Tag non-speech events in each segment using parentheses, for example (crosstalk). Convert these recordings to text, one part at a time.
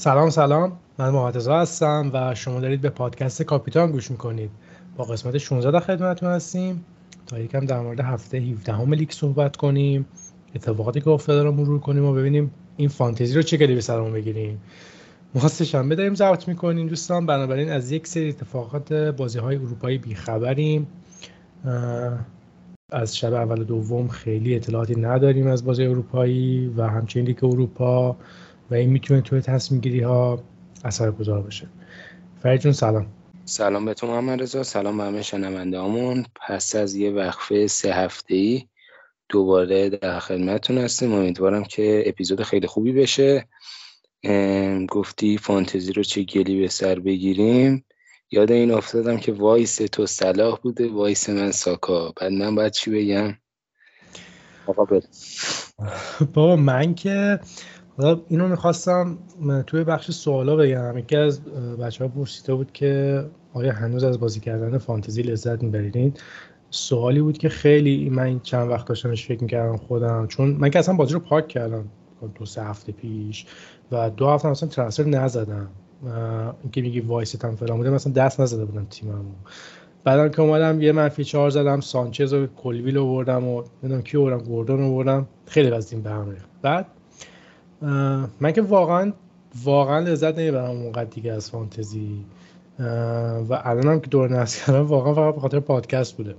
سلام سلام. من محمد هستم و شما دارید به پادکست کاپیتان گوش می‌کنید. با قسمت 16 در خدمتتون هستیم. تا یکم در مورد هفته 17 هم لیگ صحبت کنیم اتفاقاتی که افتاده رو مرور کنیم و ببینیم این فانتزی رو چه کلی به سرمون بگیریم. ما شنبه داریم ضبط می‌کنیم دوستان. بنابراین از یک سری اتفاقات بازی های اروپایی بیخبریم. از شب اول دوم خیلی اطلاعاتی نداریم از بازی اروپایی و همچنین لیگ اروپا. و این می‌تونه توی تصمیم گیری ها اثر گذار باشه. فرید جون سلام. سلام به تو محمد رضا سلام به همه شنونده پس از یه وقفه سه هفته ای دوباره در خدمتتون هستیم. امیدوارم که اپیزود خیلی خوبی بشه. گفتی فانتزی رو چه گلی به سر بگیریم. یاد این افتادم که vice تو صلاح بوده vice من ساکا. بعد من باید چی بگم؟ آقا بابا من که حالا اینو می‌خواستم توی بخش سوالا بگم. یکی از بچه ها پرسیده بود که آیا هنوز از بازی کردن فانتزی لذت می‌برید؟ سوالی بود که خیلی من چند وقت داشتمش فکر می‌کردم خودم چون من که اصلا بازی رو پاک کردم دو سه هفته پیش و دو هفته اصلا ترانسفر نزدم. اینکه میگی وایستم فلان بوده مثلا دست نزده بودم تیممو. بعدم که اومدم یه منفی چهار زدم سانچز و کلویل رو بردم و نمی‌دونم کی بردم گوردون رو بردم خیلی از به هم بعد من که واقعا واقعا لذت نمی‌برم اونقدر دیگه از فانتزی. و الانم که دور نصب کردم واقعا فقط به خاطر پادکست بوده.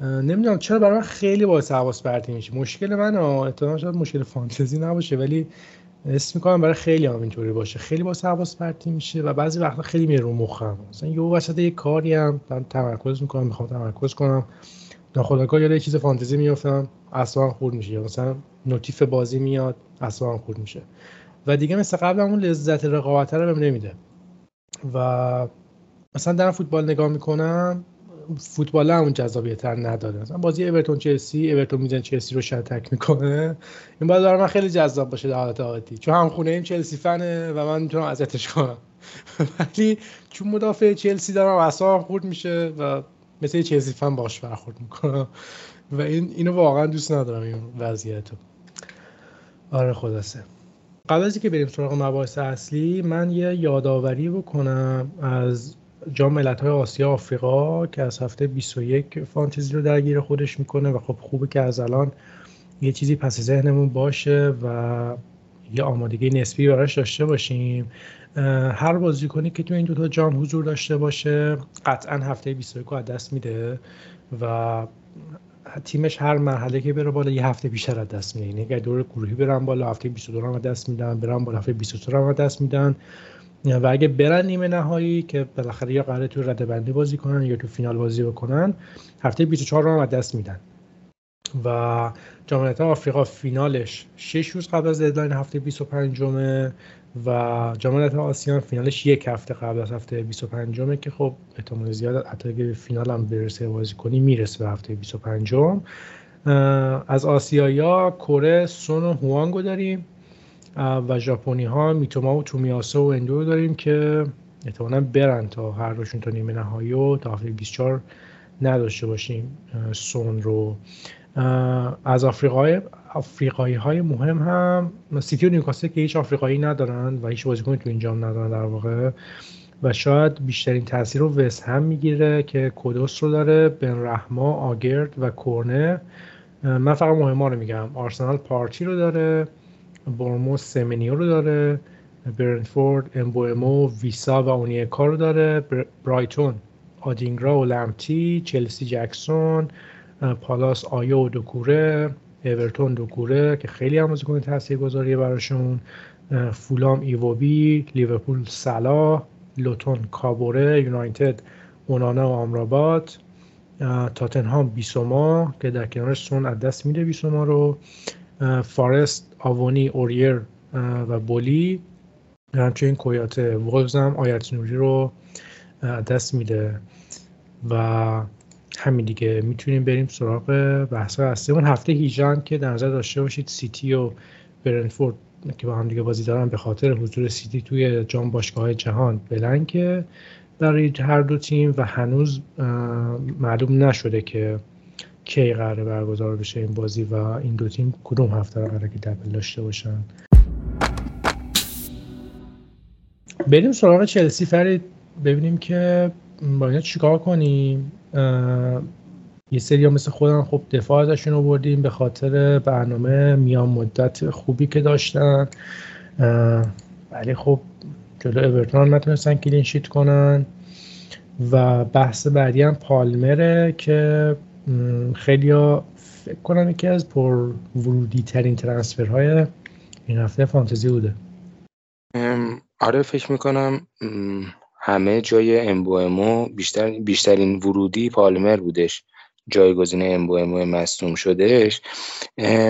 نمی‌دونم چرا برای من خیلی باعث حواس پرتی میشه مشکل من احتمالاً شاید مشکل فانتزی نباشه ولی اسم می‌کنم برای خیلی هم اینطوری باشه. خیلی باعث حواس پرتی میشه و بعضی وقتا خیلی میره رو مخم. مثلا یه وسط یه کاری هم من تمرکز می‌کنم می‌خوام تمرکز کنم. ناخودآگاه یاد یه چیز فانتزی میافتم اصلا خورد میشه. یا مثلا نوتیف بازی میاد اصلا خورد میشه. و دیگه مثل قبل اون لذت رقابت رو بهم نمیده. و مثلا در فوتبال نگاه می‌کنم فوتبال اون جذابیتر نداره. مثلا بازی اورتون چلسی اورتون میزن چلسی رو شتک می‌کنه. این باید برای من خیلی جذاب باشه در حالت عادی. چون هم خونه این چلسی فنه و من می‌تونم اذیتش کنم. (laughs) ولی چون مدافع چلسی دارم اصلا خورد میشه و مثل چلسی فن باش برخورد می‌کنم. و این اینو واقعا دوست ندارم این وضعیت رو آره خلاصه. قبل از اینکه بریم سراغ مباحث اصلی من یه یادآوری بکنم از جام ملت‌های آسیا آفریقا که از هفته 21 فانتزی رو درگیر خودش می‌کنه و خب خوبه که از الان یه چیزی پس ذهنمون باشه و یه آمادگی نسبی براش داشته باشیم. هر بازیکنی که تو این دوتا جام حضور داشته باشه قطعا هفته 21 رو از دست میده و تیمش هر مرحله که بره بالا یه هفته بیشتر از دست میده. یعنی اگر دور گروهی برن بالا هفته 22 هم دست میدن برن بالا هفته 23 هم دست میدن. و اگه برن نیمه نهایی که بالاخره یا قراره تو رده بندی بازی کنن یا تو فینال بازی بکنن هفته 24 رو هم دست میدن. و جام آفریقا فینالش 6 روز قبل از ددلاین هفته 25 جمعه و جام آسیان فینالش یک هفته قبل از هفته 25 جمعه که خب احتمال زیاد حتی اگه فینال هم برسه بازی کنی می‌رسه به هفته 25 جمعه از آسیایا کره سون و هوانگو داریم. و ژاپنی ها میتوما و تومیاسو و اندو داریم که احتمالا برن تا هر روشون تا نیمه نهایی و تا هفته 24 نداشته باشیم. سون رو. از آفریقای آفریقایی های مهم هم سیتی و نیوکاسل که هیچ آفریقایی ندارن و هیچ بازیکنی تو این جام ندارن در واقع. و شاید بیشترین تاثیر رو وست هم می‌گیره که کودوس رو داره بن رحما آگرد و کورنه من فقط مهم رو میگم. آرسنال پارتی رو داره برموس سمنیو رو داره برنفورد امبومو ویسا و اونیکا رو داره برایتون آدینگرا و لمتی چلسی جکسون پالاس آیو دوکوره اورتون دوکوره که خیلی هم بازیکن تاثیرگذاریه براشون. فولام ایووبی لیورپول سلا لوتون کابوره یونایتد اونانا و آمرابات. تاتنهام بیسوما که در کنارش سون از دست میده بیسوما رو. فارست آوونی اوریر و بولی. همچنین کویاته وولز هم آیت نوری رو دست میده. و همین دیگه. می‌تونیم بریم سراغ بحث اصلیمون هفته 18 که در نظر داشته باشید سیتی و برنفورد که با هم دیگه بازی دارن به خاطر حضور سیتی توی جام باشگاه جهان بلنکه برای هر دو تیم و هنوز معلوم نشده که کی قراره برگزار بشه این بازی و این دو تیم کدوم هفته قراره که دبل داشته باشن. بریم سراغ چلسی. فرید ببینیم که با اینا چیکار کنیم؟ یه سری ها مثل خودم خب دفاع ازشون آوردیم به خاطر برنامه میان مدت خوبی که داشتن. ولی خب جلو اورتون نتونستن کلین شیت کنن. و بحث بعدی هم پالمره که خیلی ها فکر کنم یکی از پر ورودی ترین ترانسفرهای این هفته فانتزی بوده. آره فکر می‌کنم همه جای امبو بیشتر بیشترین ورودی پالمر بودش. جایگزین امبو امو مصدوم شدهش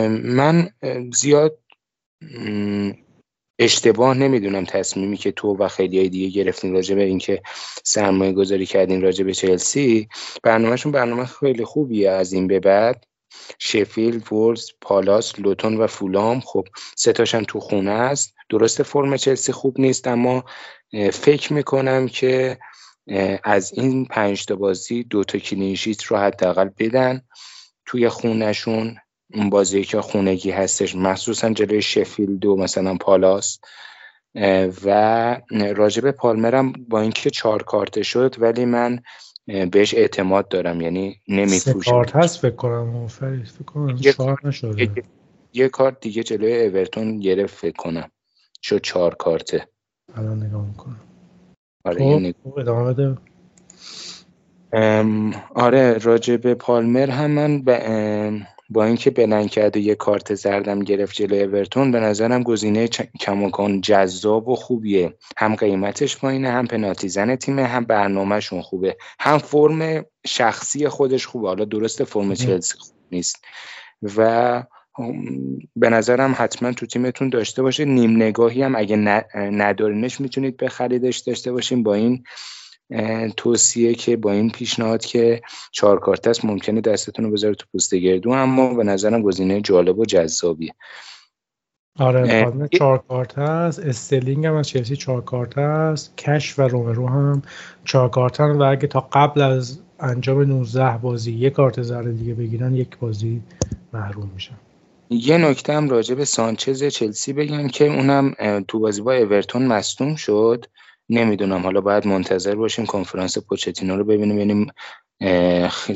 من زیاد اشتباه نمی‌دونم تصمیمی که تو و خیلی های دیگه گرفتین راجع به اینکه سرمایه گذاری کردین راجع به چلسی. برنامهشون برنامه خیلی خوبیه از این به بعد. شفیلد، وولز، پالاس، لوتون و فولام. خب سه تاش تو خونه است. درست فرم چلسی خوب نیست اما فکر می‌کنم که از این پنج تا بازی دو تا clean sheet رو حداقل بدن توی خونشون اون بازی که خونگی هستش مخصوصا جلوی شفیلد و مثلا پالاس. و راجب پالمرم با اینکه چهار کارته شد ولی من بهش اعتماد دارم یعنی نمیفروشم کارت هست فکر کنم فکر کنم یه کارت دیگه جلوی اورتون گرفت فکر کنم. شد چهار کارته. الان نگاه می‌کنم. آره خب ادامه بده. آره راجع به پالمر هم من با اینکه بلند کرد و یه کارت زردم گرفت جلوی اورتون به نظرم گزینه کماکان جذاب و خوبیه. هم قیمتش پایینه هم پنالتی زن تیمه هم برنامهشون خوبه. هم فرم شخصی خودش خوبه. حالا درست فرم چلسی خوب نیست. و به نظرم حتما تو تیمتون داشته باشه. نیم نگاهی هم اگه ندارینش می‌تونید بخریدش داشته باشین. با این توصیه که با این پیشنهاد که چهار کارت است ممکنه دستتون رو بذاره تو پوست گردو. اما به نظرم گزینه جالب و جذابیه. آره چهار کارت هست. استلینگ هم از چلسی چهار کارت هست. کش و رومرو هم چهار کارت و اگه تا قبل از انجام 19 بازی یک کارت زرد دیگه بگیرن یک بازی محروم میشن. یه نکته هم راجع به سانچز چلسی بگم که اونم تو بازی با اورتون مصدوم شد. نمی‌دونم حالا باید منتظر باشیم کنفرانس پوچتینو رو ببینیم ببینیم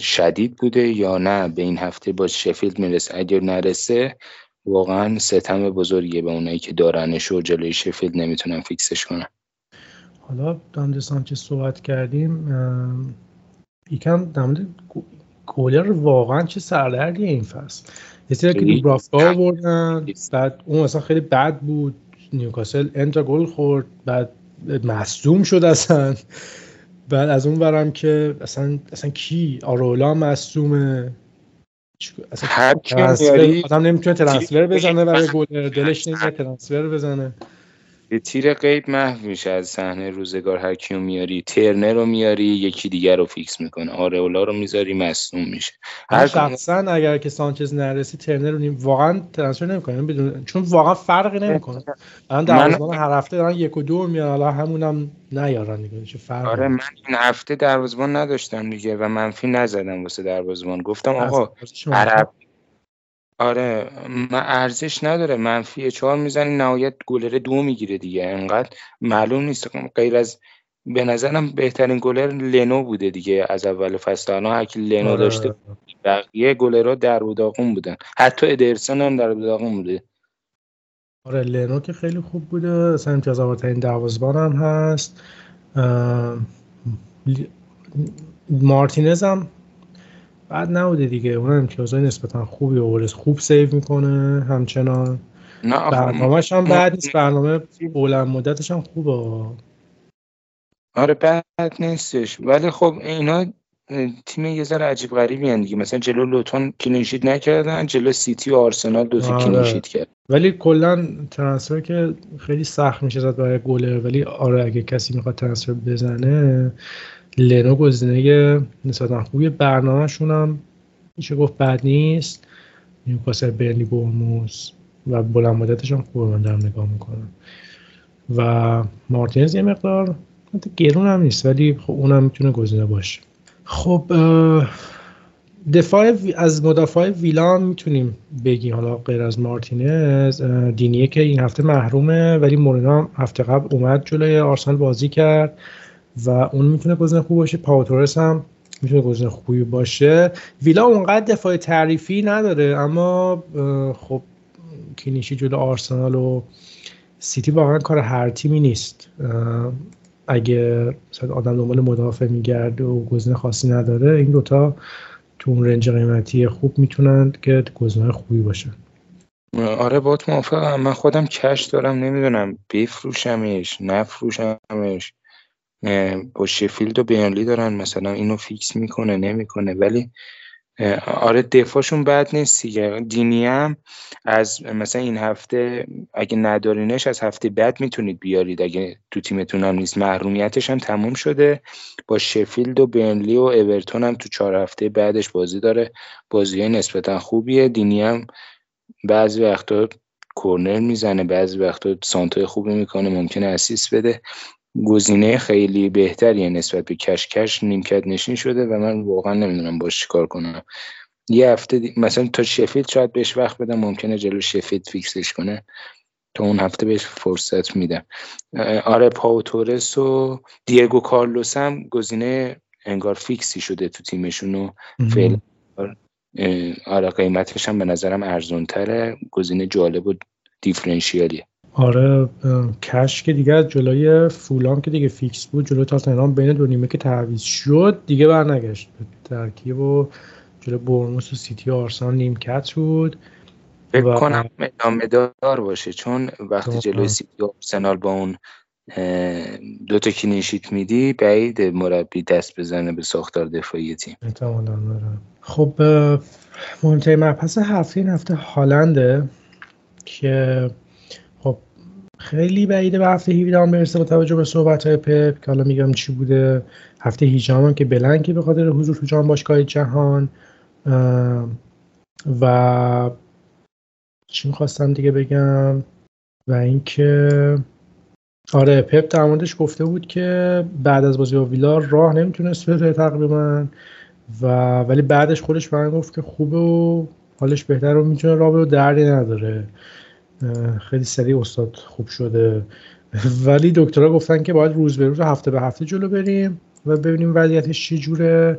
شدید بوده یا نه. به این هفته با شفیلد می‌رسه. اگر نرسه واقعا ستم بزرگیه به اونایی که دارنش و جلوی شفیلد نمی‌تونن فیکسش کنن. حالا دامد سانچز صحبت کردیم. یکم دامد گولر واقعا چه سردردیه این فصل. یه سری که دوبرافکا آوردن بعد اون اصلا خیلی بد بود. نیوکاسل انتا گل خورد بعد مصدوم شد اصلا. بعد از اون برم که اصلا اصلا کی؟ آرولا مصدومه اصلا آدم نمی‌تونه ترانسفر بزنه برای گل دلش نمیاد ترانسفر بزنه. به تیر قید محو میشه از صحنه روزگار هر کیو میاری. ترنر رو میاری یکی دیگر رو فیکس می‌کنه. آرئولا رو می‌ذاری مصدوم میشه. هر شخصا اگر که سانچز نرسی ترنر رو نیم واقعا ترانسفر نمی‌کنه بدون چون واقعا فرقی نمی‌کنه. الان دروازه‌بان هر هفته دارن یک و دو میارن حالا همونم نیارن دیگه. چه فرقی آره من این هفته دروازه‌بان نداشتم دیگه و منفی نزدم واسه دروازه‌بان گفتم آقا عرب آره من ارزش نداره منفی چهار می‌زنی نهایت گلر دو می‌گیره دیگه انقدر معلوم نیست. غیر از به نظرم بهترین گلر لنو بوده دیگه از اول فصل. الان هر لنو آره. داشته بقیه گلرها در و داغون بودن. حتی ادرسون هم در و داغون بوده. آره لنو که خیلی خوب بوده. اصلا امتیاز آورترین دروازه‌بان هم هست. مارتینز هم بعد نبوده دیگه. اون امتیازهای نسبتا خوبی آورده. خوب سیو می‌کنه همچنان. نه برنامهش هم بعد نیست. برنامه بلند مدتش هم خوبه. آره بعد نیستش. ولی خب اینا تیم یه ذره عجیب غریبی دیگه. مثلا جلو لوتون clean sheet نکردن جلو سیتی و آرسنال دو تا آره. clean sheet کرد. ولی کلا transfer که خیلی سخت میشه زد برای گلر. ولی آره اگه کسی می‌خواد transfer بزنه لنو گزینه نسبتا خوبی. برنامهشون هم میشه گفت بد نیست. نیوکاسل برنلی بورنموث و بلند مدتش هم خوبه من دارم نگاه می‌کنم. و مارتینز یه مقدار گرون هم نیست ولی خب اونم می‌تونه گزینه باشه. خب دفاع از مدافع ویلا می‌تونیم بگیم. حالا غیر از مارتینز دینیه که این هفته محرومه ولی مورینا هفته قبل اومد جلوی آرسنال بازی کرد. و اون می‌تونه گزینه خوب باشه. پاوتورس هم می‌تونه گزینه خوبی باشه. ویلا اونقدر دفاع تعریفی نداره اما خب clean sheet جلو آرسنال و سیتی واقعا کار هر تیمی نیست. اگه آدم دنبال مدافع میگرده و گزینه خاصی نداره این دوتا تو اون range قیمتی خوب می‌تونن که گزینه خوبی باشه آره but موافقم من خودم کش دارم نمی‌دونم بفروشمش نفروشمش. با شفیلد و برنلی دارن مثلا اینو فیکس می‌کنه نمی‌کنه. ولی آره دفاعشون بد نیست دیگه. دینی هم از مثلا این هفته اگه ندارینش از هفته بعد می‌تونید بیارید. اگه تو تیمتون هم نیست محرومیتش هم تموم شده. با شفیلد و بینلی و اورتون هم تو چهار هفته بعدش بازی داره. بازی نسبتا خوبیه. دینی هم بعضی وقتا کورنر می‌زنه بعضی وقتا سانتای خوبی می‌کنه ممکنه اسیس بده. گزینه خیلی بهتریه نسبت به کشکش نیمکت نشین شده و من واقعا نمی‌دونم باش چیکار کنم. یه هفته دی... مثلا تا شفیلد شاید بهش وقت بدم ممکنه جلو شفیلد فیکسش کنه. تا اون هفته بهش فرصت میدم. آره پاو تورس و دیگو کارلوس هم گزینه انگار فیکسی شده تو تیمشون و فعلا آره قیمتش هم به نظرم ارزون تره گزینه جالب و differential یه. آره کش که دیگه جلوی فولام که دیگه فیکس بود جلوی تاتنهام بین دو نیمه که تعویض شد دیگه برنگشت به ترکیب و جلوی بورنموث و سیتی و آرسنال نیمکت بود. فکر کنم ادامه دار باشه چون وقتی جلوی سیتی و آرسنال با اون دو تا clean sheet میدی بعید مربی دست بزنه به ساختار دفاعی تیم. خب مهمترین مبحث هفته این هفته هالنده که خیلی بعیده به هفته 17 هم برسه با توجه به صحبت های پپ که حالا میگم چی بوده. هفته 18 هم که بلنکی به خاطر حضور تو جام باشگاه جهان. و چی می‌خواستم دیگه بگم؟ و اینکه آره پپ در موردش گفته بود که بعد از بازی با ویلا راه نمی‌تونست بره تقریبا. و ولی بعدش خودش به گفت که خوبه و حالش بهتر رو می‌تونه راه و دردی نداره. خیلی سریع استاد خوب شده. ولی دکترها گفتن که باید روز به روز هفته به هفته جلو بریم و ببینیم وضعیتش چی جوره.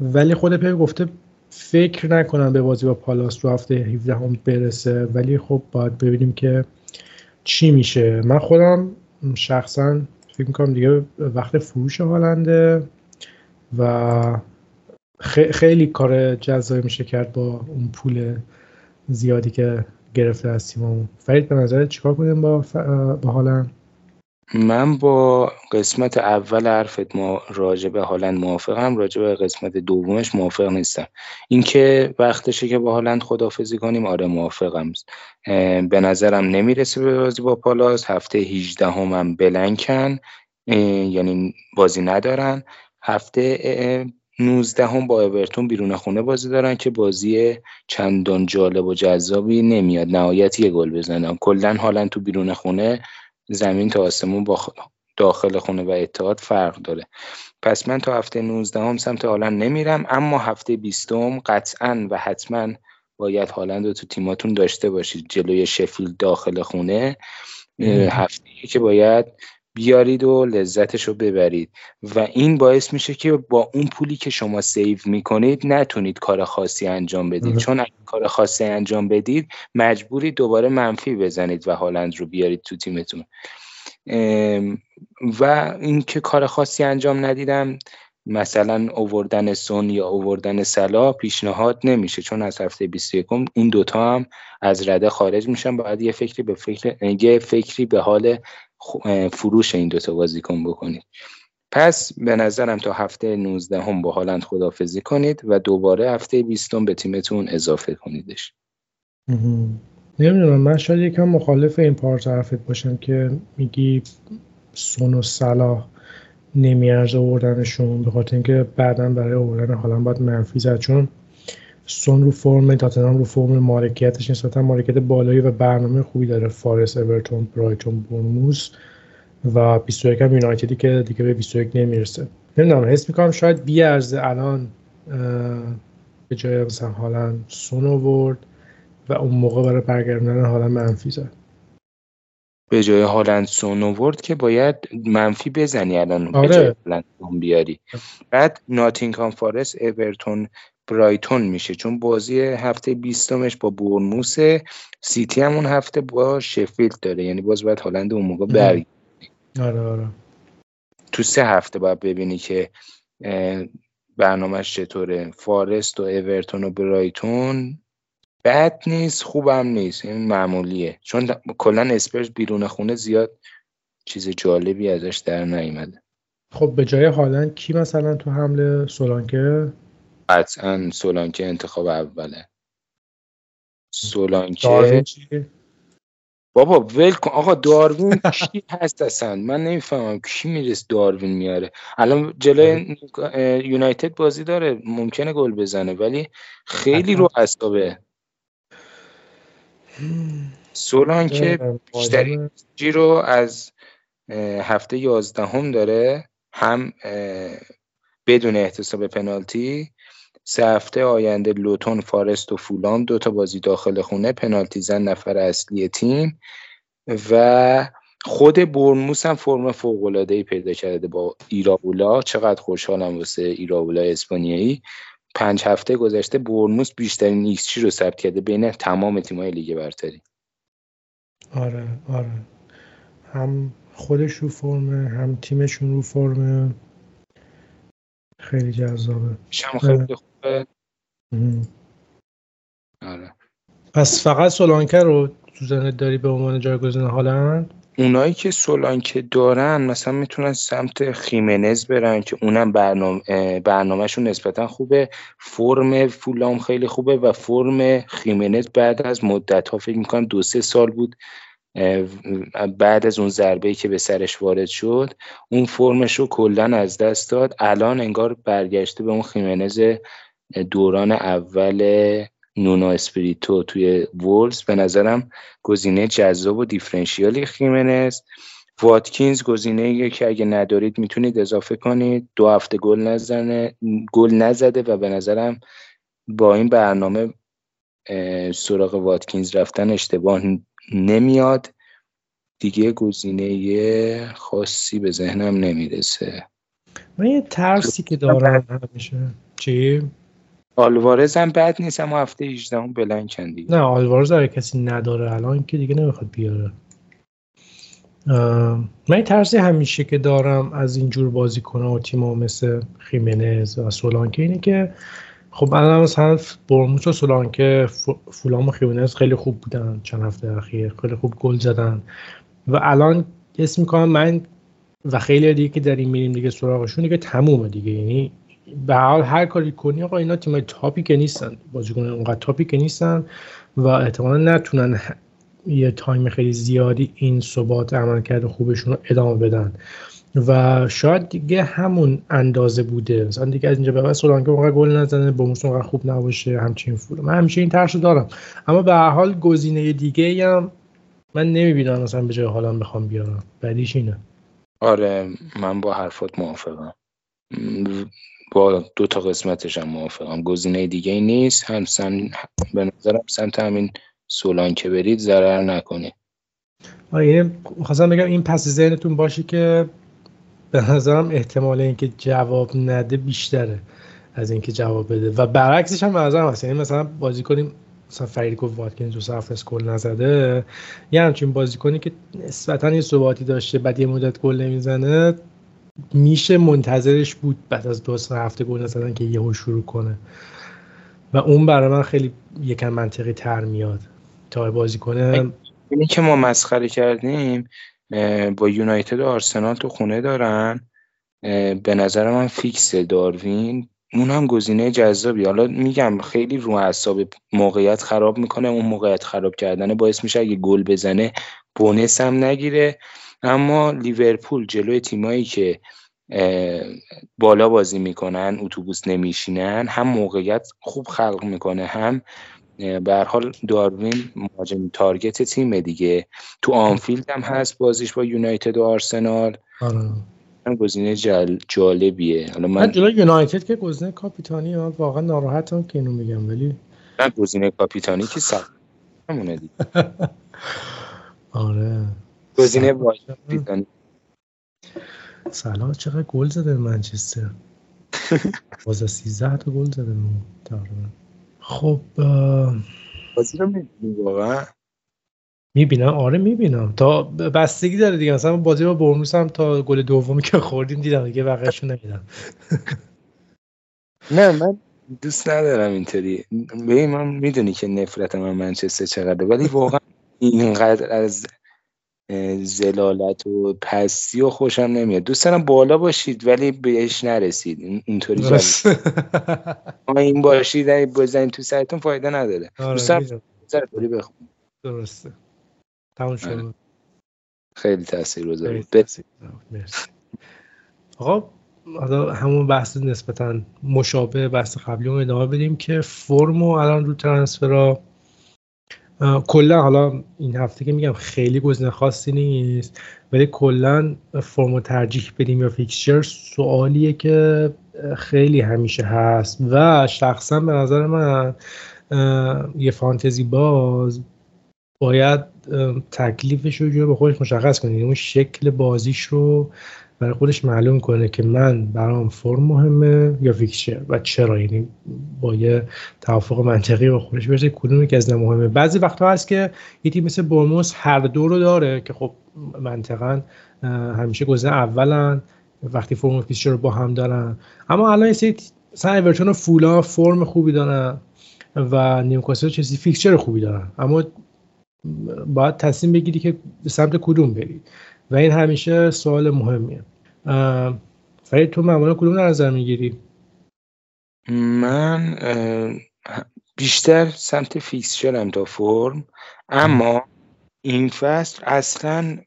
ولی خود پی گفته فکر نکنم به بازی با پالاس تو هفته 17 هم برسه. ولی خب باید ببینیم که چی میشه. من خودم شخصا فکر می‌کنم دیگه وقت فروش هالنده و خیلی کار جذابی میشه کرد با اون پول زیادی که گرفته از تیممون. فرید به نظرت چیکار کنیم با, ف... با هالند؟ من با قسمت اول حرفت ما راجع به هالند موافقم راجع به قسمت دومش موافق نیستم. اینکه وقتشه که با هالند خدافزی کنیم آره موافقم. به نظرم نمی‌رسه به بازی با پالاس. هفته 18 هم, هم بلنکن یعنی بازی ندارن. هفته 19 هم با اورتون بیرون خونه بازی دارن که بازی چندان جالب و جذابی نمیاد. نهایت یه گل بزنن کلا حالا تو بیرون خونه زمین تا آسمون با داخل خونه و اتحاد فرق داره. پس من تا هفته 19 هم سمت هالند نمیرم اما هفته 20 هم قطعا و حتما باید هالند رو تو تیماتون داشته باشید جلوی شفیل داخل خونه. هفته که باید بیارید و لذتش رو ببرید. و این باعث میشه که با اون پولی که شما سیو می‌کنید نتونید کار خاصی انجام بدید. چون اگه کار خاصی انجام بدید مجبوری دوباره منفی بزنید و هالند رو بیارید تو تیمتون. و اینکه کار خاصی انجام ندیدم مثلا اووردن سون یا اووردن سلا پیشنهاد نمیشه. چون از هفته 21 اون دوتا هم از رده خارج میشن. باید یه فکری به فکر یه فکری به حال فروش این دوتا بازیکن بکنید. پس به نظرم تا هفته 19 هم با هالند خدافزی کنید و دوباره هفته 20 به تیمتون اضافه کنیدش. نمی‌دونم من شاید یکم مخالف این پارت حرفت باشم که میگی سون و صلاح نمیارزه آوردنشون به خاطر اینکه بعدا برای آوردن حالا باید منفی زد. چون سون رو فرم تاتنهام رو فرم مالکیتش نسبتا مالکیت بالایی و برنامه خوبی داره. فارس اورتون برایتون برموس و 21 هم یونایتدی که دیگه به 21 نمی‌رسه. نمی‌دونم حس می‌کنم شاید بیارزه الان به جای مثلا حالا سون آورد و اون موقع برای برگردوندن حالا منفی زد. به جای هالند سون که باید منفی بزنی الان آره. به جای بیاری. بعد ناتینگهام فارست اورتون برایتون میشه. چون بازی هفته بیستمش با بورنموس سیتی هم اون هفته با شفیلد داره. یعنی باز باید هالند اون موقع برگ آره آره. تو سه هفته باید ببینی که برنامهش چطوره. فارست و اورتون و برایتون بد نیست خوبم نیست. این معمولیه. چون کلا اسپرز بیرون خونه زیاد چیز جالبی ازش در نیومده. خب به جای هالند کی مثلا تو حمله؟ سولانکه؟ قطعا سولانکه انتخاب اوله. سولانکه بابا ول کن. آقا داروین کی (laughs) هست اصلا؟ من نمی‌فهمم کی میرس داروین میاره. الان جلوی یونایتد بازی داره. ممکنه گل بزنه ولی خیلی رو اصابه سولان که بیشتری جی رو از هفته یازدهم داره. هم بدون احتساب پنالتی سه هفته آینده لوتون فارست و فولام دو تا بازی داخل خونه پنالتی زن نفر اصلی تیم و خود بورنموث هم فرم فوق العاده ای پیدا کرده با ایراولا چقدر خوشحالم واسه ایراولا اسپانیایی. پنج هفته گذشته بورنموث بیشترین ایکس رو ثبت کرده بین تمام تیم‌های لیگ برتری. آره آره. هم خودش رو فرمه هم تیمشون رو فرمه. خیلی جذابه. شم خیلی خوبه. آره. پس فقط سولانکه رو تو زنت داری به عنوان جایگزین هالند اونایی که سولانکه دارن مثلا می‌تونن سمت خیمنز برن که اونم برنامه برنامهشون نسبتا خوبه. فرم فولام خیلی خوبه و فرم خیمنز بعد از مدت ها فکر می‌کنم دو سه سال بود بعد از اون ضربه که به سرش وارد شد اون فرمش رو کلا از دست داد. الان انگار برگشته به اون خیمنز دوران اول نونو اسپریتو توی وولز. به نظرم گزینه جذاب و differential ی خیمنز. واتکینز گزینه که اگه ندارید می‌تونید اضافه کنید. دو هفته گل نزنه گل نزده و به نظرم با این برنامه سراغ واتکینز رفتن اشتباه نمیاد. دیگه گزینه خاصی به ذهنم نمی‌رسه. من یه ترسی که دارم همیشه چی؟ آلوارز هم بد نیست اما هفته 18 هم بلنکن دیگه. نه آلوارز اگه کسی نداره الان که دیگه نمی‌خواد بیاره. من این ترسی همیشه که دارم از اینجور بازیکن و تیم مثل خیمنز و سولانکه اینه که خب الان مثلا برموس و سولانکه فولام و خیمنز خیلی خوب بودن چند هفته اخیر خیلی خوب گل زدن. و الان اسم می‌کنم من و خیلی دیگه که داریم میریم دیگه سراغشون دیگه تمومه دیگه. یعنی به حال هر کاری کنی آقا اینا تیم top ی که نیستن. بازیکن اونقدر top ی که نیستن و احتمالا نتونن یه time خیلی زیادی این ثبات عمل کرده خوبشون رو ادامه بدن. و شاید دیگه همون اندازه بوده. مثلا دیگه از اینجا به بعد سولانکه اونقدر گل نزنه با اونقدر خوب نباشه همچین فول من همیشه این ترس دارم. اما به هر حال گزینه دیگه هم من نمی‌بینم مثلا به جای حالا بخوام بیارم. بعدیش اینه. آره من با حرفات موافقم. با دو تا قسمتش هم موافقم. گزینه دیگه ای نیست. هم سم به نظرم سمت همین سولان که برید ضرر نکنید آره خواستم بگم این پس ذهنتون باشه که به نظرم احتمال اینکه جواب نده بیشتره از اینکه جواب بده. و برعکسش هم نظرم هست. یعنی مثلا بازی کنیم مثلا فریدکو واتکینز دو سفر گل نزده یه همچین بازی کنی که نسبتا یه ثباتی داشته بعد یه مدت گل نمی‌زنه میشه منتظرش بود بعد از دو سه هفته گل نزدن که یهو شروع کنه. و اون برای من خیلی یکم منطقی تر میاد. تا بازی کنه اینی که ما مسخره کردیم با یونایتد و آرسنال تو خونه دارن. به نظر من فیکس داروین. اون هم گزینه جذابی. حالا میگم خیلی رو اعصاب موقعیت خراب می‌کنه. اون موقعیت خراب کردن باعث میشه اگه گل بزنه bonus هم نگیره. اما لیورپول جلوی تیمایی که بالا بازی می‌کنن اتوبوس نمیشینن هم موقعیت خوب خلق می‌کنه هم به حال داروین مهاجم target تیم دیگه. تو آنفیلد هم هست بازیش با یونایتد و آرسنال. آره. گزینه جل... جالبیه. حالا من جلوی یونایتد که گزینه کاپیتانی واقعا ناراحتم که اینو میگم ولی نه گزینه کاپیتانی که سر همونه دیگه. (laughs) آره. گزینه کاپیتانی. سلام چقدر گل زده منچستر. (laughs) بازا 13 تا گل زده تقریبا. خب بازی رو می‌بینی واقعا؟ می‌بینم. آره می‌بینم. تا بستگی داره دیگه. مثلا بازی با برنوس هم تا گل دومی که خوردیم دیدم دیگه بقیه‌شو نمیدم نه من دوست ندارم اینطوری. به من می‌دونی که نفرت من منچستر چقدر ولی واقعا اینقدر از زلالت و پستی و خوشم نمیاد. دوست دارم بالا باشید ولی بهش نرسید. اینطوری ما این باشید بزنید تو سرتون فایده نداره. آره دوست دارم درسته. تموم شد. آره. خیلی تاثیر گذاره آقا حالا همون بحث نسبتا مشابه بحث قبلی رو ادامه بدیم که فرم و الان رو ترانسفرا کلا حالا این هفته که میگم خیلی گزینه خاصی نیست ولی کلا فرم ترجیح بدیم یا فیکسچر سوالیه که خیلی همیشه هست. و شخصا به نظر من یه فانتزی باز باید تکلیفش رو به خودش مشخص کنه یعنی اون شکل بازیش رو برای خودش معلوم کنه که من برام فرم مهمه یا fixture و چرا؟ یعنی با یه توافق منطقی با خودش برسه کدومی که از مهمه؟ بعضی وقتا هست که یه تیم مثل بورنموث هر دو رو داره که خب منطقا همیشه گزینه اولن وقتی فرم و fixture رو با هم دارن. اما الان یه سری مثلا اورتون و فولام فرم خوبی دارن و نیوکاسل چیزی fixture خوبی دارن. اما باید تصمیم بگیری که سمت کدوم بری. و این همیشه سوال مهمیه. فرید تو معمولا کدوم در نظر می‌گیری؟ من بیشتر سمت fixture م تا فرم. اما این فصل اصلا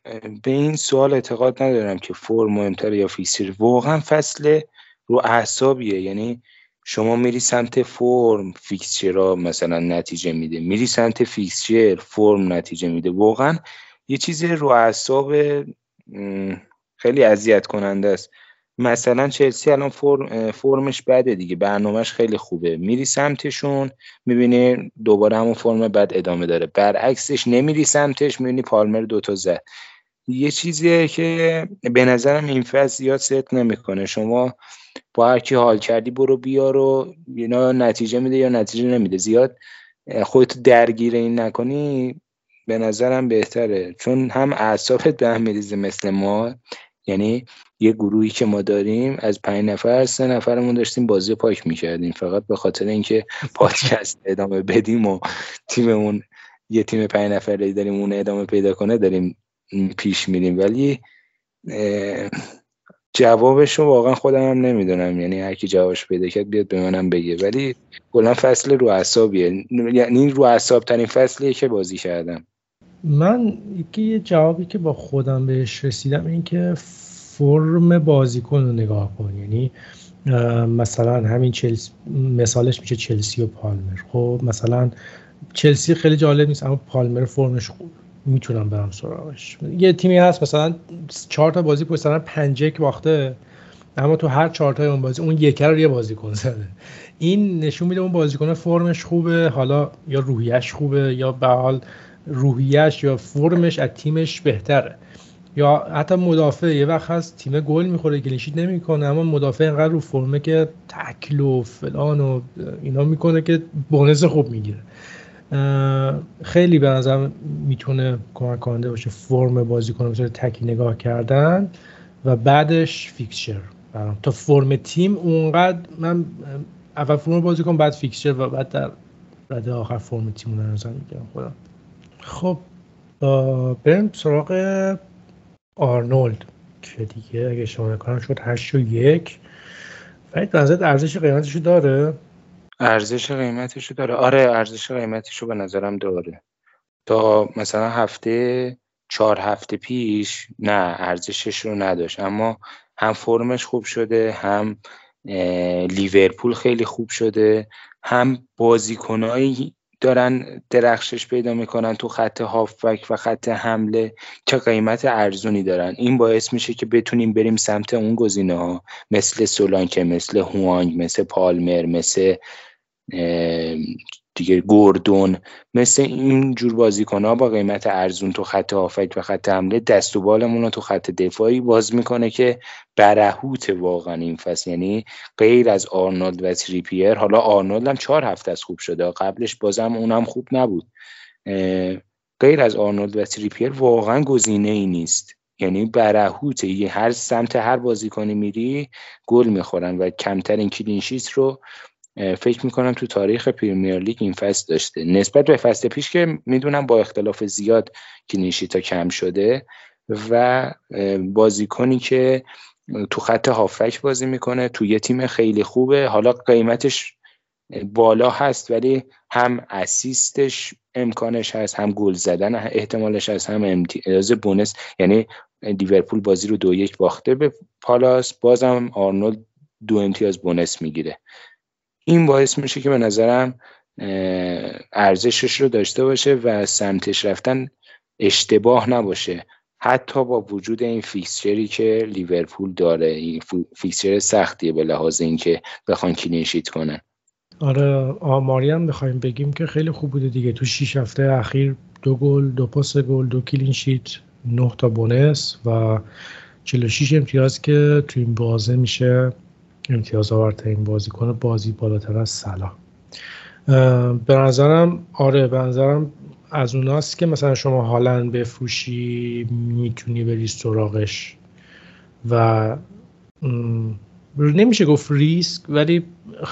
به این سوال اعتقاد ندارم که فرم مهمتر یا fixture. واقعا فصل رو اعصابیه. یعنی شما میری سمت فرم fixture مثلا نتیجه میده. میری سمت fixture فرم نتیجه میده. واقعا یه چیزی رو اعصاب خیلی اذیت کننده است. مثلا چلسی الان فرم فرمش بده دیگه برنامهش خیلی خوبه. میری سمتشون می‌بینی دوباره همون فرم بد ادامه داره. برعکسش نمیری سمتش می‌بینی پالمر دوتا زد. یه چیزیه که به نظرم این فصل زیاد ست نمی‌کنه. شما با هر کی حال کردی برو بیار و اینا نتیجه میده یا نتیجه نمیده. زیاد خودتو درگیر این نکنی به نظرم بهتره. چون هم اعصابت به هم میریزه مثل ما. یعنی یه گروهی که ما داریم از پنج نفر سه نفرمون داشتیم بازی پاک می‌کردیم. فقط به خاطر اینکه پادکست (laughs) ادامه بدیم و تیممون یه تیم پنج نفره داریم اون ادامه پیدا کنه داریم پیش میریم. ولی جوابش رو واقعا خودم هم نمی‌دونم. یعنی هر کی جوابش پیدا کرد بیاد به منم بگه. ولی کلا فصل رو اعصابیه. یعنی رو اعصاب ترین فصلیه که بازی کردم. من یه جوابی که با خودم بهش رسیدم این که فرم بازیکن رو نگاه کن. یعنی مثلا همین چلسی مثالش میشه چلسی و پالمر. خب مثلا چلسی خیلی جالب نیست اما پالمر فرمش خوب. می‌تونم برم سراغش. یه تیمی هست مثلا چهار تا بازی پشت سر پنج باخته اما تو هر چهار تا اون بازی اون یکی رو یه بازیکن زده. این نشون میده اون بازیکن فرمش خوبه حالا یا روحیش خوبه یا به حال روحیش یا فرمش از تیمش بهتره. یا حتی مدافع یه وقت هست تیم گل می‌خوره کلینشیت نمی‌کنه اما مدافع اینقدر رو فرمه که تکل و فلان و اینا می‌کنه که بونس خوب می‌گیره. خیلی به نظر می‌تونه کمک کننده باشه فرم بازی کنه مثل تکی نگاه کردن و بعدش fixture. تا فرم تیم اونقدر من اول فرم بازی کنم بعد fixture و بعد در رده آخر فرم تیم رو نظر می‌گیرم. خودم خب بریم سراغ آرنولد که دیگه اگه شما نکنم شد 8 و یک. فرید به ارزش قیمتشو داره؟ ارزش قیمتشو داره. آره ارزش قیمتشو به نظرم داره. تا مثلا هفته چهار هفته پیش نه ارزشش رو نداشت. اما هم فرمش خوب شده هم لیورپول خیلی خوب شده هم بازیکنایی دارن درخشش پیدا می‌کنن تو خط هافبک و خط حمله که قیمت ارزونی دارن؟ این باعث میشه که بتونیم بریم سمت اون گزینه ها مثل سولانکه مثل هوانگ مثل پالمر مثل دیگه گوردون مثل این جور بازیکن ها با قیمت ارزون تو خط هافبک و خط حمله دست و بالمون رو تو خط دفاعی باز می‌کنه که برهوت واقعا این فصل. یعنی غیر از آرنولد و تریپیر حالا آرنولد هم چهار هفته‌س خوب شده قبلش بازم اونم خوب نبود. غیر از آرنولد و تریپیر واقعا گزینه ای نیست. یعنی برهوت. هر سمت هر بازیکنی میری گل می‌خورن و کمترین clean sheet رو فکر می‌کنم تو تاریخ پریمیر لیگ این فصل داشته. نسبت به فصل پیش که می‌دونم با اختلاف زیاد تا کم شده و بازیکنی که تو خط هافک بازی می‌کنه تو یه تیم خیلی خوبه. حالا قیمتش بالا هست ولی هم اسیستش امکانش هست هم گل زدن احتمالش هست هم امتیاز بونس. یعنی لیورپول بازی رو دو یک باخته به پالاس. بازم آرنولد دو امتیاز bonus می‌گیره. این باعث میشه که به نظرم ارزشش رو داشته باشه و سمتش رفتن اشتباه نباشه. حتی با وجود این fixture ی که لیورپول داره این fixture سختیه به لحاظ اینکه بخوان clean sheet کنن. آره آماری هم بخوایم بگیم که خیلی خوب بوده دیگه. تو 6 هفته اخیر دو گل دو پاس گل دو clean sheet نه تا بونس و 46 امتیاز که تو این بازه میشه. امتیاز آورترین بازیکن بازی بالاتر از سلا به نظرم آره به نظرم از اوناست که مثلا شما هالند بفروشی می‌تونی بری سراغش و نمیشه گفت ریسک ولی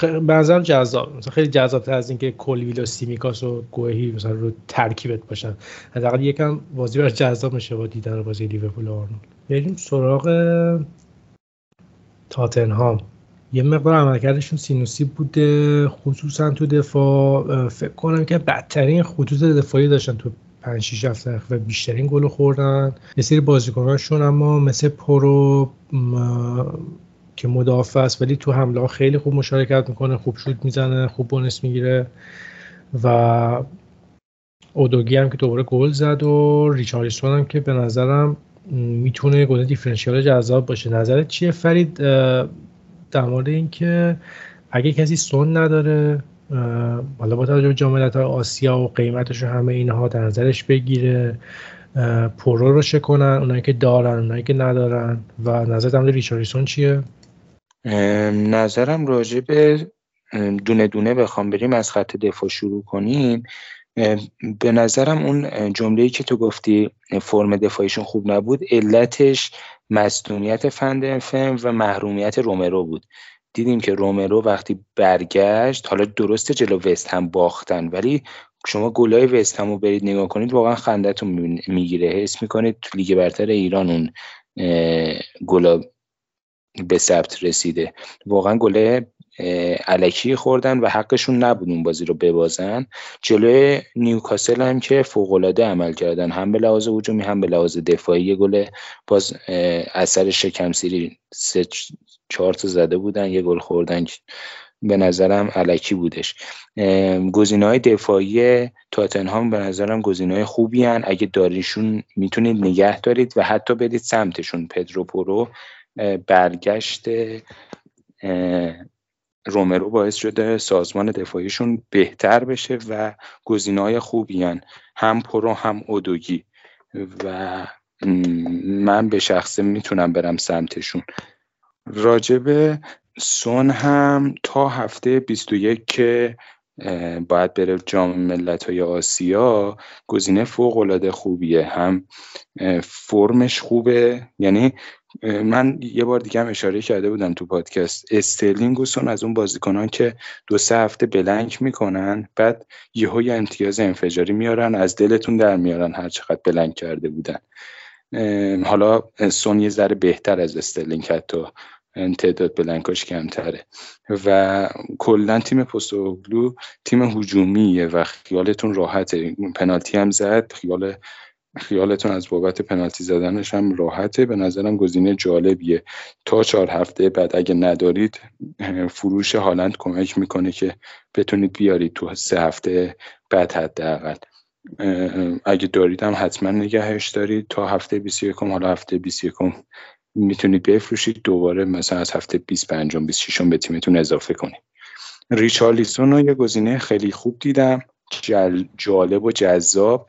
به نظرم جذاب. مثلا خیلی جذاب از اینکه کلویل و سیمیکاس و گوهی مثلا رو ترکیبت باشن. حداقل یکم بازی بر جذاب میشه با دیدن بازی لیورپول و آرنولد. بریم سراغ تاتنهام. یه مقدار عملکردشون سینوسی بوده خصوصا تو دفاع. فکر کنم که بدترین خطوط دفاعی داشتن تو 5 6 هفته و بیشترین گل خوردن. یه سری بازیکناشون اما مثل پرو که مدافع است ولی تو حمله خیلی خوب مشارکت می‌کنه خوب شوت می‌زنه خوب bonus می‌گیره. و اودوگی هم که دوباره گل زد و ریچارلیسون هم که به نظرم می‌تونه گل differential جذاب باشه. نظرت چیه؟ فرید در مورد اینکه اگه کسی سون نداره حالا با توجه به جام ملت آسیا و قیمتش و همه اینها در نظرش بگیره پرو رو کنن اونایی که دارن اونایی که ندارن و نظر در ریچارلیسون چیه؟ نظرم راجع به دونه دونه بخوام بریم از خط دفاع شروع کنیم. به نظرم اون جمله‌ای که تو گفتی فرم دفاعیشون خوب نبود علتش مصدومیت فندنفن و محرومیت رومرو بود. دیدیم که رومرو وقتی برگشت حالا درسته جلو وست هم باختن ولی شما گلای وست هم رو برید نگاه کنید واقعا خندتون می‌گیره. حس می‌کنید تو لیگ برتر ایران اون گلا به ثبت رسیده. واقعا گله الکی خوردن و حقشون نبود اون بازی رو ببازن. جلوی نیوکاسل هم که فوقالعاده عمل کردن. هم به لحاظ هجومی هم به لحاظ دفاعی گل باز از سر شکم سیری سه چهار تا زده بودن یه گل خوردن به نظرم الکی بودش. گزینه های دفاعی تاتنهام به نظرم گزینه های خوبی هن. اگه داریشون می‌تونید نگه دارید و حتی بدید سمتشون. پدرو پرو برگشت رومرو باعث شده سازمان دفاعیشون بهتر بشه و های خوبی هن. هم پرو هم اودوگی و من به شخصه می‌تونم برم سمتشون. راجب سون هم تا هفته 21 که باید بره جام ملت های آسیا گزینه فوق العاده خوبیه. هم فرمش خوبه. یعنی من یه بار دیگه هم اشاره کرده بودم تو پادکست. استرلینگ و سون از اون بازیکنان که دو سه هفته blank می‌کنن بعد یهو یه امتیاز انفجاری میارن از دلتون در میارن هر چقدر blank کرده بودن. حالا سون یه ذره بهتر از استرلینگ حتی تعداد blank اش کمتره. و کلا تیم پستکوگلو تیم هجومیه و خیالتون راحته. پنالتی هم زد خیال خیالتون از بابت پنالتی زدنش هم راحته. به نظرم گزینه جالبیه. تا چهار هفته بعد اگه ندارید فروش هالند کمک می‌کنه که بتونید بیارید تو سه هفته بعد حداقل. اگه دارید هم حتما نگهش دارید. تا هفته 21 حالا هفته 21 می‌تونید بفروشید. دوباره مثلا از هفته 25 26 به تیمتون اضافه کنید. ریچارلیسون رو یه گزینه خیلی خوب دیدم. جالب و جذاب.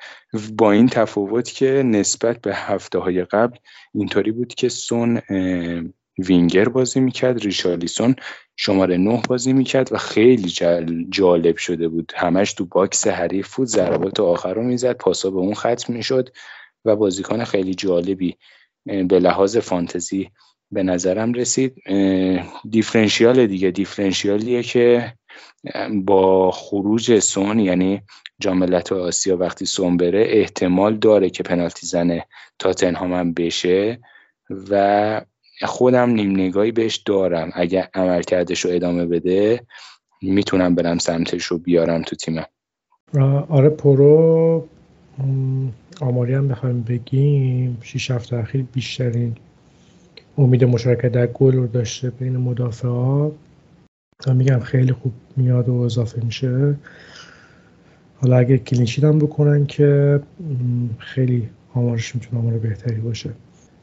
با این تفاوت که نسبت به هفته های قبل اینطوری بود که سون وینگر بازی می‌کرد ریچارلیسون شماره نه بازی می‌کرد و خیلی جالب شده بود. همش تو box حریف بود ضربات آخر رو می‌زد پاسا به اون ختم می‌شد و بازیکن خیلی جالبی به لحاظ فانتزی به نظرم رسید. differential دیگه. differential یه که با خروج سون یعنی جاملت آسیا وقتی سون بره احتمال داره که پنالتی زنه تاتنهام هم بشه و خودم نیم نگاهی بهش دارم. اگه عملکردش رو ادامه بده می‌تونم برم سمتش رو بیارم تو تیمم. آره پرو. آماری هم بخوایم بگیم. 6 هفته اخیر بیشترین امید مشارکت در گل رو داشته بین مدافع ها میگم خیلی خوب میاد و اضافه میشه. حالا اگه کلینشیت هم بکنن که خیلی آمارش می‌تونه آمار بهتری باشه.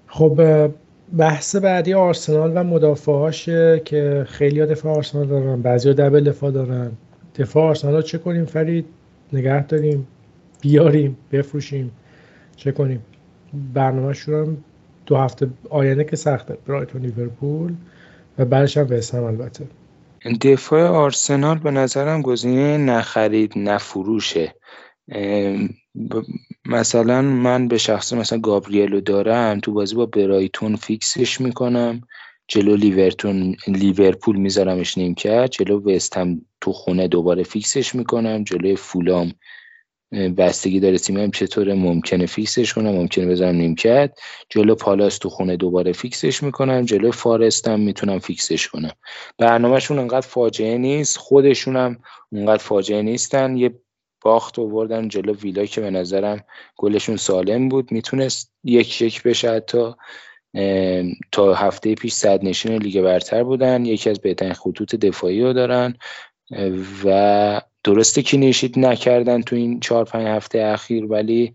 خب بحث بعدی آرسنال و مدافعاشه که خیلی دفاع آرسنال دارن بعضی دبل دفاع دارن. دفاع آرسنال چه کنیم فرید؟ نگه داریم بیاریم بفروشیم. چه کنیم؟ برنامه دو هفته آینده که سخته برایتون لیورپول و بعدش هم وستهم البته. دفاع آرسنال به نظرم گزینه نخرید نفروشه مثلا من به شخصه مثلا گابریلو دارم تو بازی با برایتون فیکسش می‌کنم. جلو لیورتون لیورپول میذارمش نیمکت جلو وستهم تو خونه دوباره فیکسش می‌کنم. جلوی فولام بستگی داره تیمم چطوره ممکنه فیکسش کنم ممکنه بذارم نیمکت. جلو پالاس تو خونه دوباره فیکسش می‌کنم جلو فارستم می‌تونم فیکسش کنم. برنامهشون انقدر فاجعه نیست خودشون هم اونقدر فاجعه نیستن. یه باخت آوردن جلو ویلا که به نظرم گلشون سالم بود. می‌تونست یک یک بشه حتی تا هفته پیش صدرنشین لیگ برتر بودن. یکی از بهترین خطوط دفاعی رو دارن. و درسته که clean sheet نکردن تو این چهار پنج هفته اخیر ولی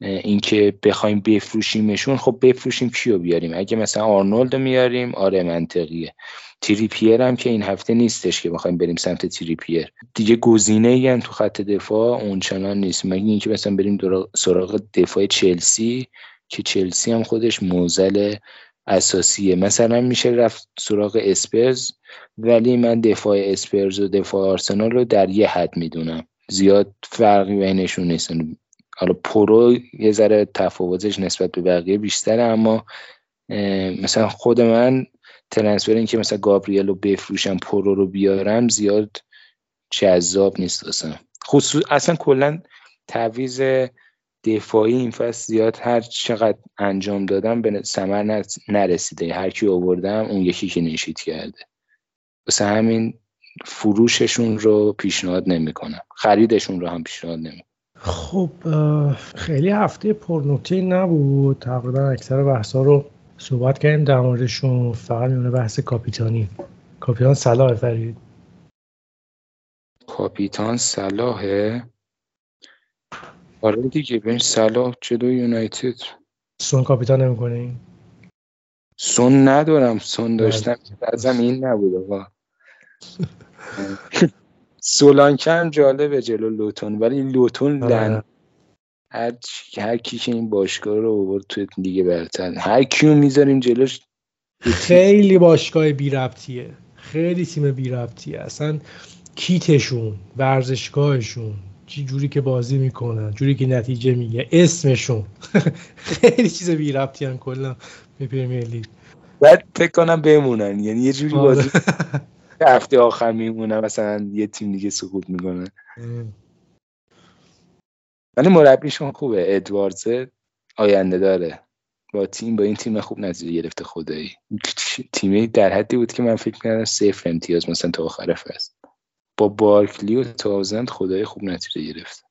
اینکه بخوایم بفروشیمشون خب بفروشیم کیو بیاریم؟ اگه مثلا آرنولد میاریم آره منطقیه. تریپیر هم که این هفته نیستش که بخوایم بریم سمت تریپیر دیگه گزینه ای هم تو خط دفاع اونچنان نیست. مگه اینکه مثلا بریم سراغ دفاع چلسی که چلسی هم خودش معضل اساسیه مثلا میشه رفت سراغ اسپرز ولی من دفاع اسپرز و دفاع آرسنال رو در یه حد می‌دونم. زیاد فرقی بینشون نیست. حالا پرو یه ذره تفاوتش نسبت به بقیه بیشتره اما مثلا خود من transfer این که مثلا گابریل رو بفروشم پرو رو بیارم زیاد جذاب نیست اصلا خصوص اصلا کلا تعویض دفاعی این فصل زیاد هر چقدر انجام دادم به ثمر نرسیده. هر کی آوردم اون یکی clean sheet کرده. واسه همین فروششون رو پیشنهاد نمی‌کنم. خریدشون رو هم پیشنهاد نمی‌کنم. خب خیلی هفته پرنوتی نبود. تقریبا اکثر بحثا رو صحبت کردیم در موردشون. فقط میونه بحث کاپیتانی. کاپیتان صلاح فرید. کاپیتان صلاحه آره دیگه بین صلاح جلو یونایتد. سون کاپیتان نمی‌کنه سون ندارم سون داشتم. بعضم این نبود آقا سولانکی هم جالبه جلو لوتون ولی لوتون آره. لن. هر, هر کی که این باشگاه رو آورد تو لیگ برتر. هر کیو می‌ذاریم جلوش؟ خیلی باشگاه بی ربطیه. خیلی تیم بی ربطیه. اصلا کیتشون ورزشگاهشون جوری که بازی می‌کنن جوری که نتیجه میگه اسمشون. (laughs) خیلی چیز بی ربطی هم کلا به Premier League. بعد فکر کنم بمونن. یعنی یه جوری آره. بازی (laughs) هفته آخر میمونن مثلا یه تیم دیگه سقوط می‌کنه. ولی مربیشون خوبه. ادواردز آینده داره. با تیم با این تیم خوب نتیجه گرفته خدایی. تیمی در حدی بود که من فکر کردم صفر امتیاز مثلا تا آخر فصل. با بارکلی و تازند خدای خوب نتیجه گرفت.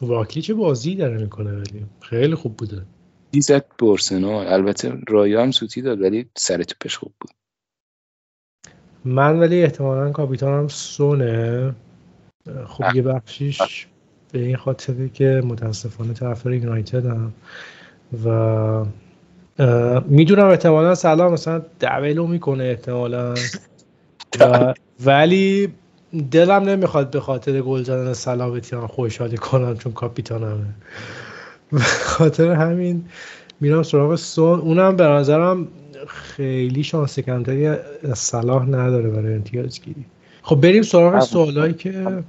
واکلی چه بازی داره می‌کنه ولی؟ خیلی خوب بوده. دیزت برسنال البته رایو هم سوتی داد ولی سر توپش خوب بود. من ولی احتمالا کاپیتانم سونه. خب یه بخشیش به این خاطری که متاسفانه طرفدار یونایتد هم. و می‌دونم احتمالا سلام مثلا دبلو می‌کنه احتمالا. (laughs) ولی دلم نمی‌خواد به خاطر گل زدن سلام بتیان خوشحالی کنم چون کاپیتانمه. به خاطر همین میرم سراغ سون. اونم به نظرم خیلی شانس کمتری صلاح نداره برای امتیاز گیری. خب بریم سراغ سوالایی که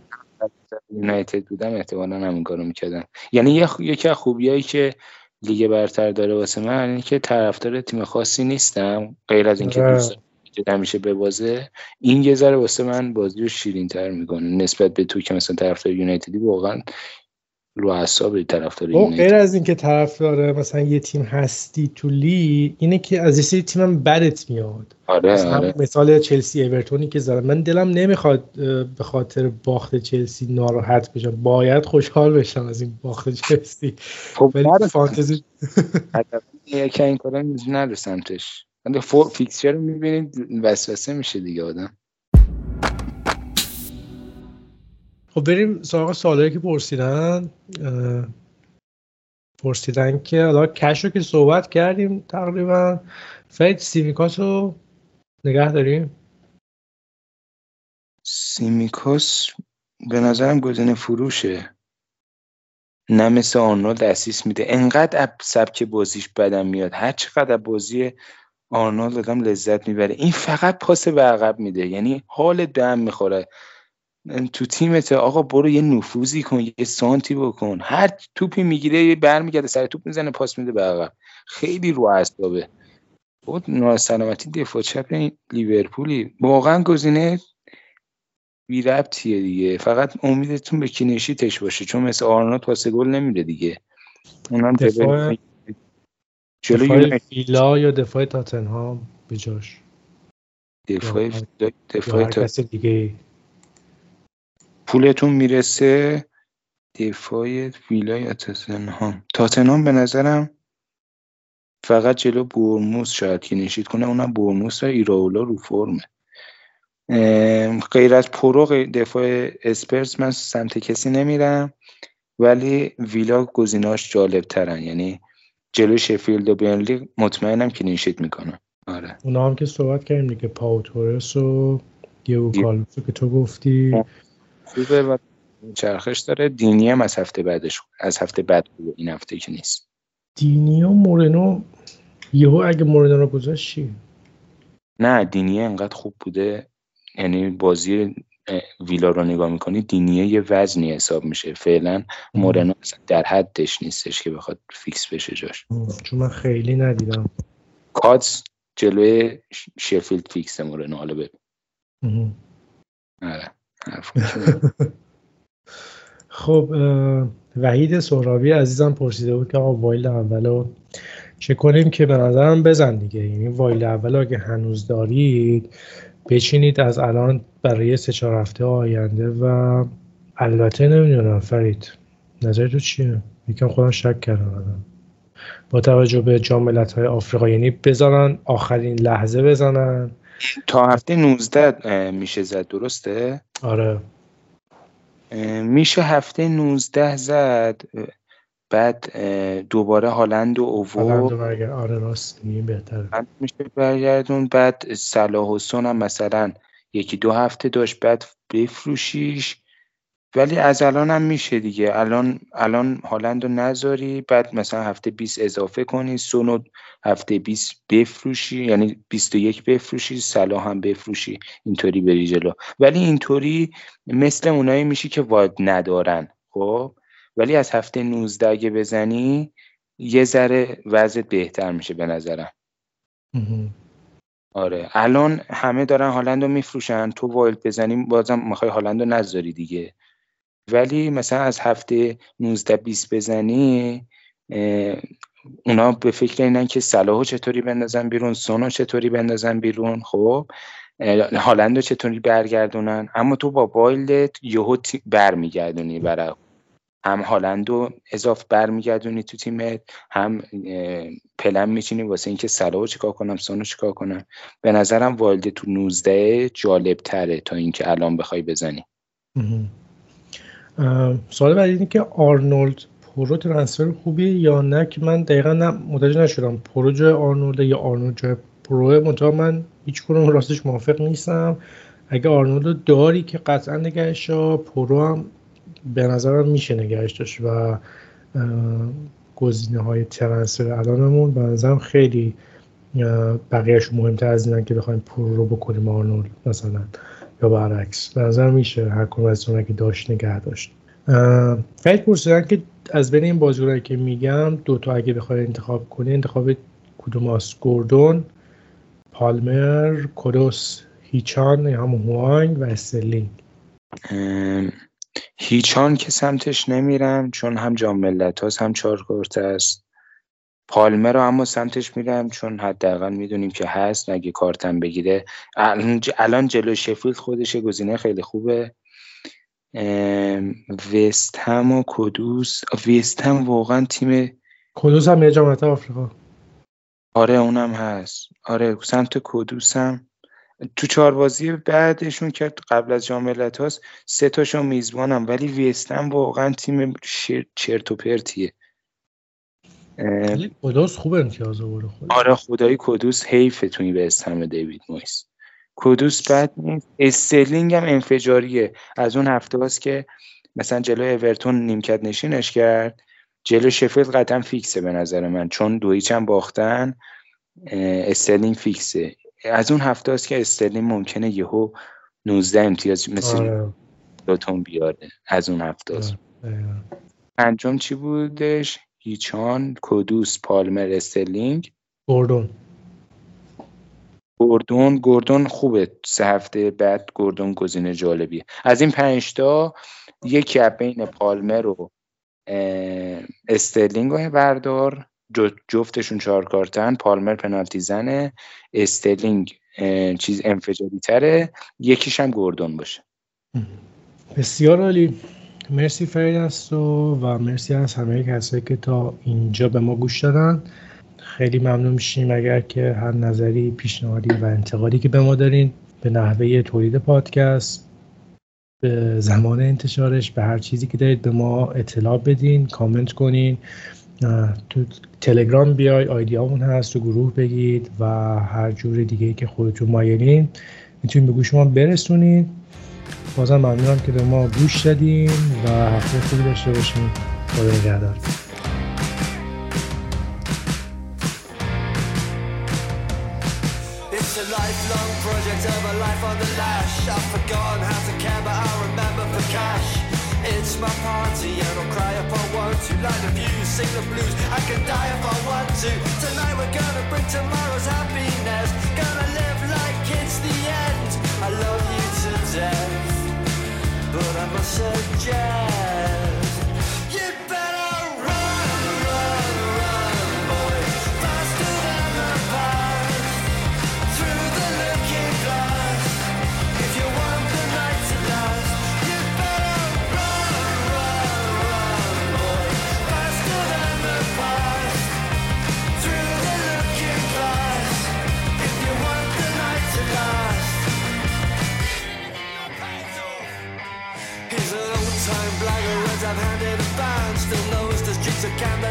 یونایتد بودم احتمالا همین کارو می‌کردن. یعنی یکی از خوبیایی که لیگ برتر داره واسه من اینه که طرفدار تیم خاصی نیستم غیر از اینکه آره. دوست همیشه به بازه این یه ذره واسه من بازی رو شیرین تر می‌کنه. نسبت به تو که مثلا طرفدار یونایتدی واقعا رو اعصاب طرفدار یونایتد. غیر از اینکه طرفدار مثلا یه تیم هستی تو لی اینه که از یه تیم هم بدت میاد. آره, آره. مثال چلسی اورتونی که زدن من دلم نمی‌خواد به خاطر باخت چلسی ناراحت بشم. باید خوشحال بشم از این باخت چلسی. خب ولی فانتزی (laughs) یکی این کارا نره سمتش فور فیکسچر رو می‌بینید وسوسه میشه دیگه آدم. خب بریم سراغ سوالایی که پرسیدن. پرسیدن که حالا کش رو که صحبت کردیم تقریبا. فرید سیمیکاس رو نگه داریم سیمیکاس به نظرم گزینه فروشه. نه مثل آنالد دستیس میده. انقدر سبک بازیش بدم میاد. هر چقدر بازی آرنولد آدم لذت می‌بره. این فقط پاس به عقب میده. یعنی حال دم می‌خوره. تو تیمت آقا برو یه نفوذی کن یه سانتی بکن. هر توپی می‌گیره یه برمیگرده سر توپ می‌زنه پاس میده به عقب. خیلی رو اعصابه. بود ناسلامتی دفاع چپ لیورپولی. واقعا گزینه بی ربطیه دیگه. فقط امیدتون به کینشیتش باشه چون مثل آرنولد پاس گل نمیره دیگه. اونم دفاع دفاع فیلا یا دفاع تاتنهام؟ به جاش. دفاع دفاع دیگه پولتون می‌رسه دفاع فیلا یا تاتنهام؟ تاتنهام به نظرم فقط جلو بورنموث شاید clean sheet کنه اونم بورنموث و ایرائولا رو فرمه. غیر از پرو دفاع اسپرز من سمت کسی نمیرم ولی ویلا گزیناش جالب ترن یعنی جلو شفیلد و برنلی مطمئنم clean sheet می‌کنن آره. اونا هم که صحبت کردیم دیگه پائو تورس و دیگو کارلوسو که تو گفتی. خوبه و چرخش داره. دینیه هم از هفته بعدش از هفته بعد خوبه. این هفته که نیست. دینی و مورنو یهو اگه مورنو رو گذاشت نه دینی انقدر خوب بوده. یعنی بازی ویلا رو نگاه می‌کنی دینیه یه وزنی حساب میشه. فعلا مورنو در حدش نیستش که بخواد fix بشه جاش. چون من خیلی ندیدم. کاتز جلوی شفیلد fix مورنو حالا ببین. آره. (laughs) خب وحید سهرابی عزیزم پرسیده بود که آقا wild اولو چه کنیم که به نظرم بزن دیگه. یعنی wild اول اگه هنوز دارید بچینید از الان برای سه چهار هفته آینده و البته نمی‌دونم فرید نظر تو چیه؟ یکم خودم شک کردم با توجه به جاملت های آفریقا یعنی بزنن آخرین لحظه بزنن. تا هفته 19 میشه زد درسته؟ آره. میشه هفته 19 زد. بعد دوباره هالند و اوو. آره راست. بهتره. میشه برگردون. بعد صلاح و هم مثلا یکی دو هفته داشت. بعد بفروشیش. ولی از الان هم میشه دیگه. الان الان هالند رو نذاری. بعد مثلا هفته 20 اضافه کنی. سونو هفته 20 بفروشی. یعنی 21 بفروشی. صلاح هم بفروشی. اینطوری بری جلو. ولی اینطوری مثل اونایی میشی که واید ندارن. خب؟ ولی از هفته 19 اگه بزنی یه ذره وضعت بهتر میشه به نظرم. آره. الان همه دارن هالند رو میفروشن تو wild بزنی بازم می‌خوای هالند رو نذاری دیگه. ولی مثلا از هفته 19 20 بزنی اونا به فکر اینن که صلاحو چطوری بندازن بیرون سونو چطوری بندازن بیرون خب؟ هالند رو چطوری برگردونن؟ اما تو با wild ت یهو برمیگردونی برای هم هالند رو اضافه برمیگردونی تو تیمت هم پلن میچینی واسه اینکه صلاحو چیکار کنم سونو چیکار کنم. به نظرم wild ه تو 19 جالب تره تا اینکه الان بخوای بزنی. سوال بعدی اینه که آرنولد پرو transfer خوبیه یا نه که من دقیقا متوجه نشدم. پرو جای آرنولد یا آرنولد جای پرو منتها من هیچ کدوم راستش موافق نیستم. اگه آرنولد داری که قطعا نگهش پرو هم به نظرم میشه نگهش داشت و گزینه های transfer الانمون به نظرم خیلی بقیهش مهمتر از اینن که بخوایم پرو رو بکنیم آرنولد مثلا یا برعکس به نظر میشه هر کدوم از که داشت نگه داشت. خیلی پرسیدن که از بین این بازیگرایی که میگم دو تا اگه بخوای انتخاب کنی انتخاب کدوم است گوردون پالمر کودوس هیچان یا همون هوانگ و استرلینگ. هیچان که سمتش نمیرم چون هم جام ملت هاست هم چارکورت است. پالمر رو اما سمتش میرم چون حداقل می‌دونیم که هست. اگه کارتم بگیره الان جلو شفیلد خودش گزینه خیلی خوبه. وست هم و کدوس وست هم واقعا تیم کدوس هم یه آفریقا. آره اونم هست. آره سمت کدوس هم. تو چهار بازی بعدشون که قبل از جام هاست سه تاشون میزبانم ولی وستهم واقعا تیم چرت و پرتیه. کدوس خوب امتیاز آورده آره خدایی کدوس حیفه توی وستهم دیوید مویس. کدوس بعد نیست. استرلینگ هم انفجاریه. از اون هفته هاست که مثلا جلو اورتون نیمکت نشینش کرد. جلو شفیلد قطعا fix ه به نظر من. چون دو هیچ هم باختن استرلینگ fix ه. از اون هفته است که استرلینگ ممکنه یهو 19 امتیاز مثل آره. بیاره از اون هفته است. پنجم چی بودش؟ هیچان کدوس پالمر استرلینگ. گوردون. گوردون گوردون خوبه. سه هفته بعد گوردون گزینه جالبیه. از این پنج تا یکی بین پالمر و استرلینگ رو بردار. جفتشون چهار کارتن. پالمر پنالتی زنه. استرلینگ چیز انفجاری تره. یکیش هم گوردون باشه. بسیار عالی. مرسی فرید و, و مرسی از همه کسایی که تا اینجا به ما گوش دادن. خیلی ممنون میشیم اگر که هر نظری پیشنهادی و انتقادی که به ما دارین به نحوه تولید پادکست به زمان انتشارش به هر چیزی که دارید به ما اطلاع بدین کامنت کنین. تو تلگرام بیای آیدی همون هست تو گروه بگید و هر جور دیگه که خودتون مایلین می‌تونید به گوش ما برسونید. بازم ممنونم که به ما گوش دادین و هفته خوبی داشته باشین. خدا نگهدار. It's my party and I'll cry if Want to Light the views, sing the blues, I can die if I want to. Tonight we're gonna bring tomorrow's happiness. Gonna live like it's the end. I love you to death But I must suggest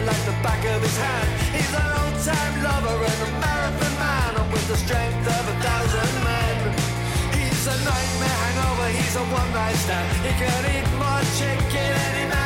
like the back of his hand. He's an old-time lover and a marathon man, and with the strength of a thousand men. He's a nightmare hangover, he's a one-night stand. He can eat more chicken any man